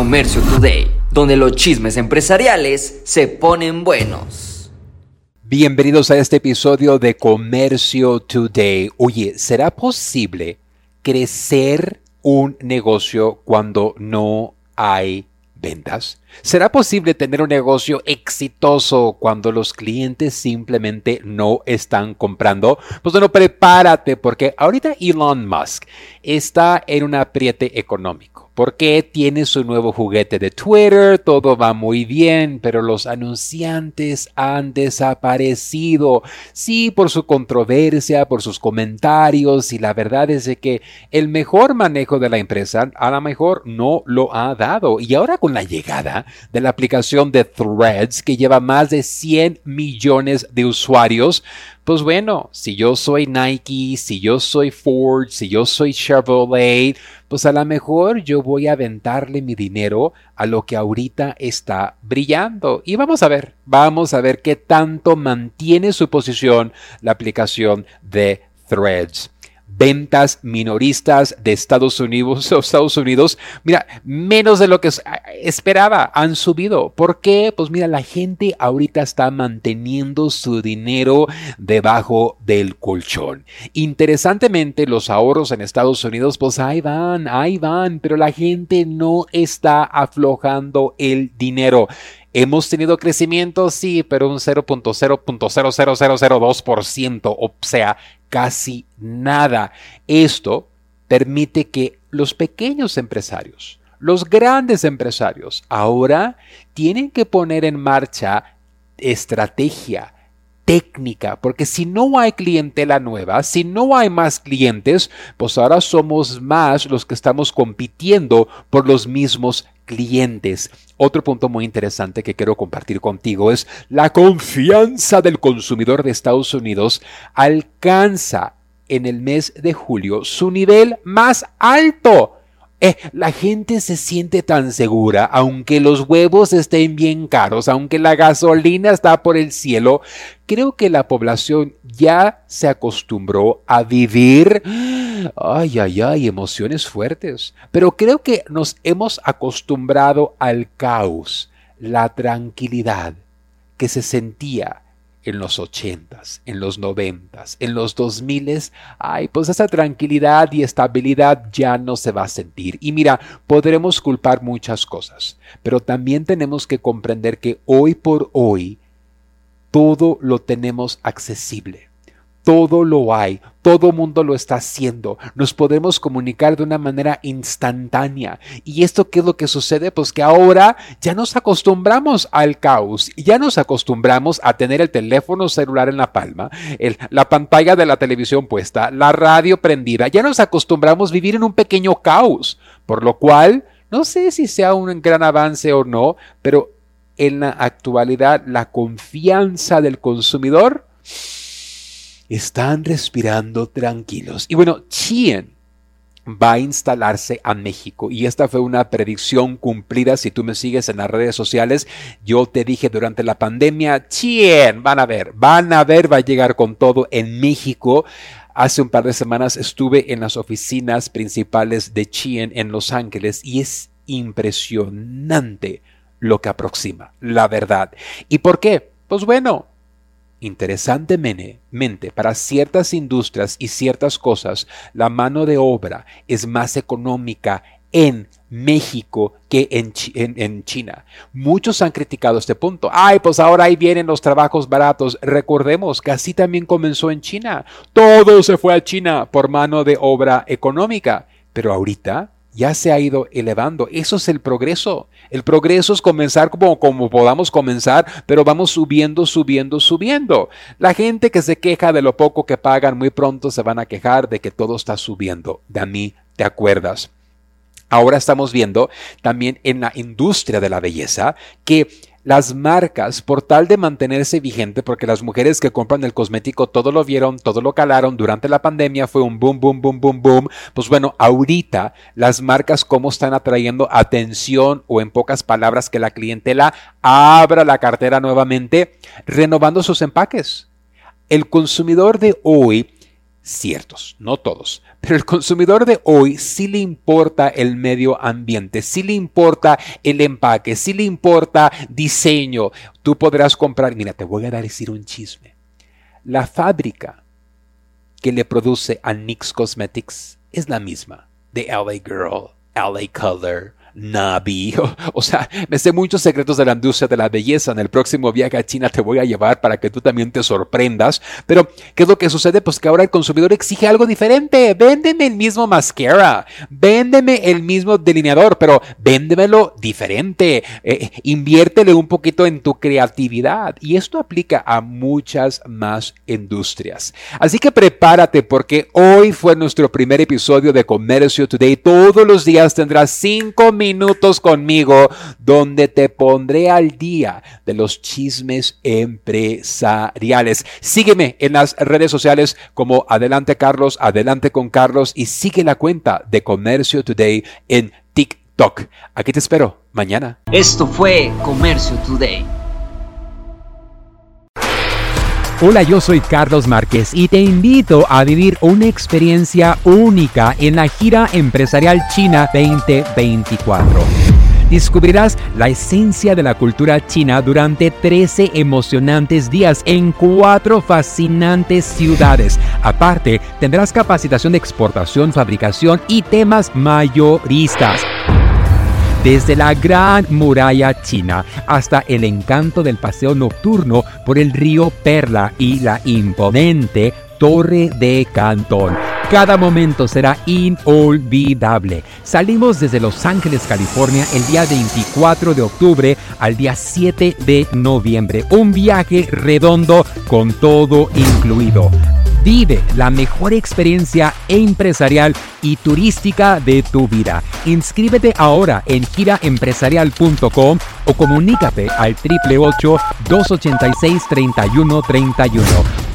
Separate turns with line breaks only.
Comercio Today, donde los chismes empresariales se ponen buenos.
Bienvenidos a este episodio de Comercio Today. Oye, ¿será posible crecer un negocio cuando no hay ventas? ¿Será posible tener un negocio exitoso cuando los clientes simplemente no están comprando? Pues bueno, prepárate porque ahorita Elon Musk está en un apriete económico porque tiene su nuevo juguete de Twitter, todo va muy bien, pero los anunciantes han desaparecido. Sí, por su controversia, por sus comentarios, y la verdad es de que el mejor manejo de la empresa a lo mejor no lo ha dado. Y ahora con la llegada de la aplicación de Threads, que lleva más de 100 millones de usuarios, pues bueno, si yo soy Nike, si yo soy Ford, si yo soy Chevrolet, pues a lo mejor yo voy a aventarle mi dinero a lo que ahorita está brillando. Y vamos a ver, vamos a ver qué tanto mantiene su posición la aplicación de Threads ventas minoristas de Estados Unidos, Estados Unidos, mira, menos de lo que esperaba, han subido. ¿Por qué? Pues mira, la gente ahorita está manteniendo su dinero debajo del colchón. Interesantemente, los ahorros en Estados Unidos, pues ahí van, ahí van, pero la gente no está aflojando el dinero. Hemos tenido crecimiento, sí, pero un 0.00002%, o sea, casi nada. Esto permite que los pequeños empresarios, los grandes empresarios, ahora tienen que poner en marcha estrategia, técnica, porque si no hay clientela nueva, si no hay más clientes, pues ahora somos más los que estamos compitiendo por los mismos clientes. Otro punto muy interesante que quiero compartir contigo es la confianza del consumidor de Estados Unidos alcanza en el mes de julio su nivel más alto eh, la gente se siente tan segura, aunque los huevos estén bien caros, aunque la gasolina está por el cielo, creo que la población ya se acostumbró a vivir, ay, ay, ay, emociones fuertes, pero creo que nos hemos acostumbrado al caos, la tranquilidad que se sentía en los ochentas, en los noventas, en los dos miles, ay, pues esa tranquilidad y estabilidad ya no se va a sentir. Y mira, podremos culpar muchas cosas, pero también tenemos que comprender que hoy por hoy todo lo tenemos accesible todo lo hay, todo mundo lo está haciendo, nos podemos comunicar de una manera instantánea. ¿Y esto qué es lo que sucede? Pues que ahora ya nos acostumbramos al caos, ya nos acostumbramos a tener el teléfono celular en la palma, la pantalla de la televisión puesta, la radio prendida, ya nos acostumbramos a vivir en un pequeño caos, por lo cual no sé si sea un gran avance o no, pero en la actualidad la confianza del consumidor están respirando tranquilos. Y bueno, Chien va a instalarse a México. Y esta fue una predicción cumplida. Si tú me sigues en las redes sociales yo te dije durante la pandemia Chien van a ver van a ver va a llegar con todo en México. Hace un par de semanas estuve en las oficinas principales de Chien en Los Ángeles y es impresionante lo que aproxima la verdad. Y por qué pues bueno Interesantemente, para ciertas industrias y ciertas cosas, la mano de obra es más económica en México que en, en, China. Muchos han criticado este punto. Ay, pues ahora ahí vienen los trabajos baratos. Recordemos que así también comenzó en China. Todo se fue a China por mano de obra económica. Pero ahorita ya se ha ido elevando. Eso es el progreso. El progreso es comenzar como, como podamos comenzar, pero vamos subiendo, subiendo, subiendo. La gente que se queja de lo poco que pagan muy pronto se van a quejar de que todo está subiendo. De a mí te acuerdas. Ahora estamos viendo también en la industria de la belleza que las marcas, por tal de mantenerse vigente, porque las mujeres que compran el cosmético todo lo vieron, todo lo calaron durante la pandemia, fue un boom, boom, boom, boom, boom. Pues bueno, ahorita las marcas cómo están atrayendo atención o en pocas palabras que la clientela abra la cartera nuevamente, renovando sus empaques. El consumidor de hoy ciertos, no todos, pero el consumidor de hoy sí le importa el medio ambiente, sí le importa el empaque, sí le importa diseño. Tú podrás comprar, mira, te voy a decir un chisme. La fábrica que le produce a NYX Cosmetics es la misma de LA Girl, LA Color, Navi. O, sea, me sé muchos secretos de la industria de la belleza. En el próximo viaje a China te voy a llevar para que tú también te sorprendas. Pero, ¿qué es lo que sucede? Pues que ahora el consumidor exige algo diferente. Véndeme el mismo mascara. Véndeme el mismo delineador, pero véndemelo diferente. Eh, inviértele un poquito en tu creatividad. Y esto aplica a muchas más industrias. Así que prepárate porque hoy fue nuestro primer episodio de Comercio Today. Todos los días tendrás cinco minutos conmigo donde te pondré al día de los chismes empresariales. Sígueme en las redes sociales como Adelante Carlos, Adelante con Carlos y sigue la cuenta de Comercio Today en TikTok. Aquí te espero mañana.
Esto fue Comercio Today.
Hola, yo soy Carlos Márquez y te invito a vivir una experiencia única en la gira empresarial China 2024. Descubrirás la esencia de la cultura china durante 13 emocionantes días en cuatro fascinantes ciudades. Aparte, tendrás capacitación de exportación, fabricación y temas mayoristas. Desde la gran muralla china hasta el encanto del paseo nocturno por el río Perla y la imponente Torre de Cantón. Cada momento será inolvidable. Salimos desde Los Ángeles, California, el día 24 de octubre al día 7 de noviembre. Un viaje redondo con todo incluido. Vive la mejor experiencia empresarial y turística de tu vida. Inscríbete ahora en giraempresarial.com o comunícate al 888 286 3131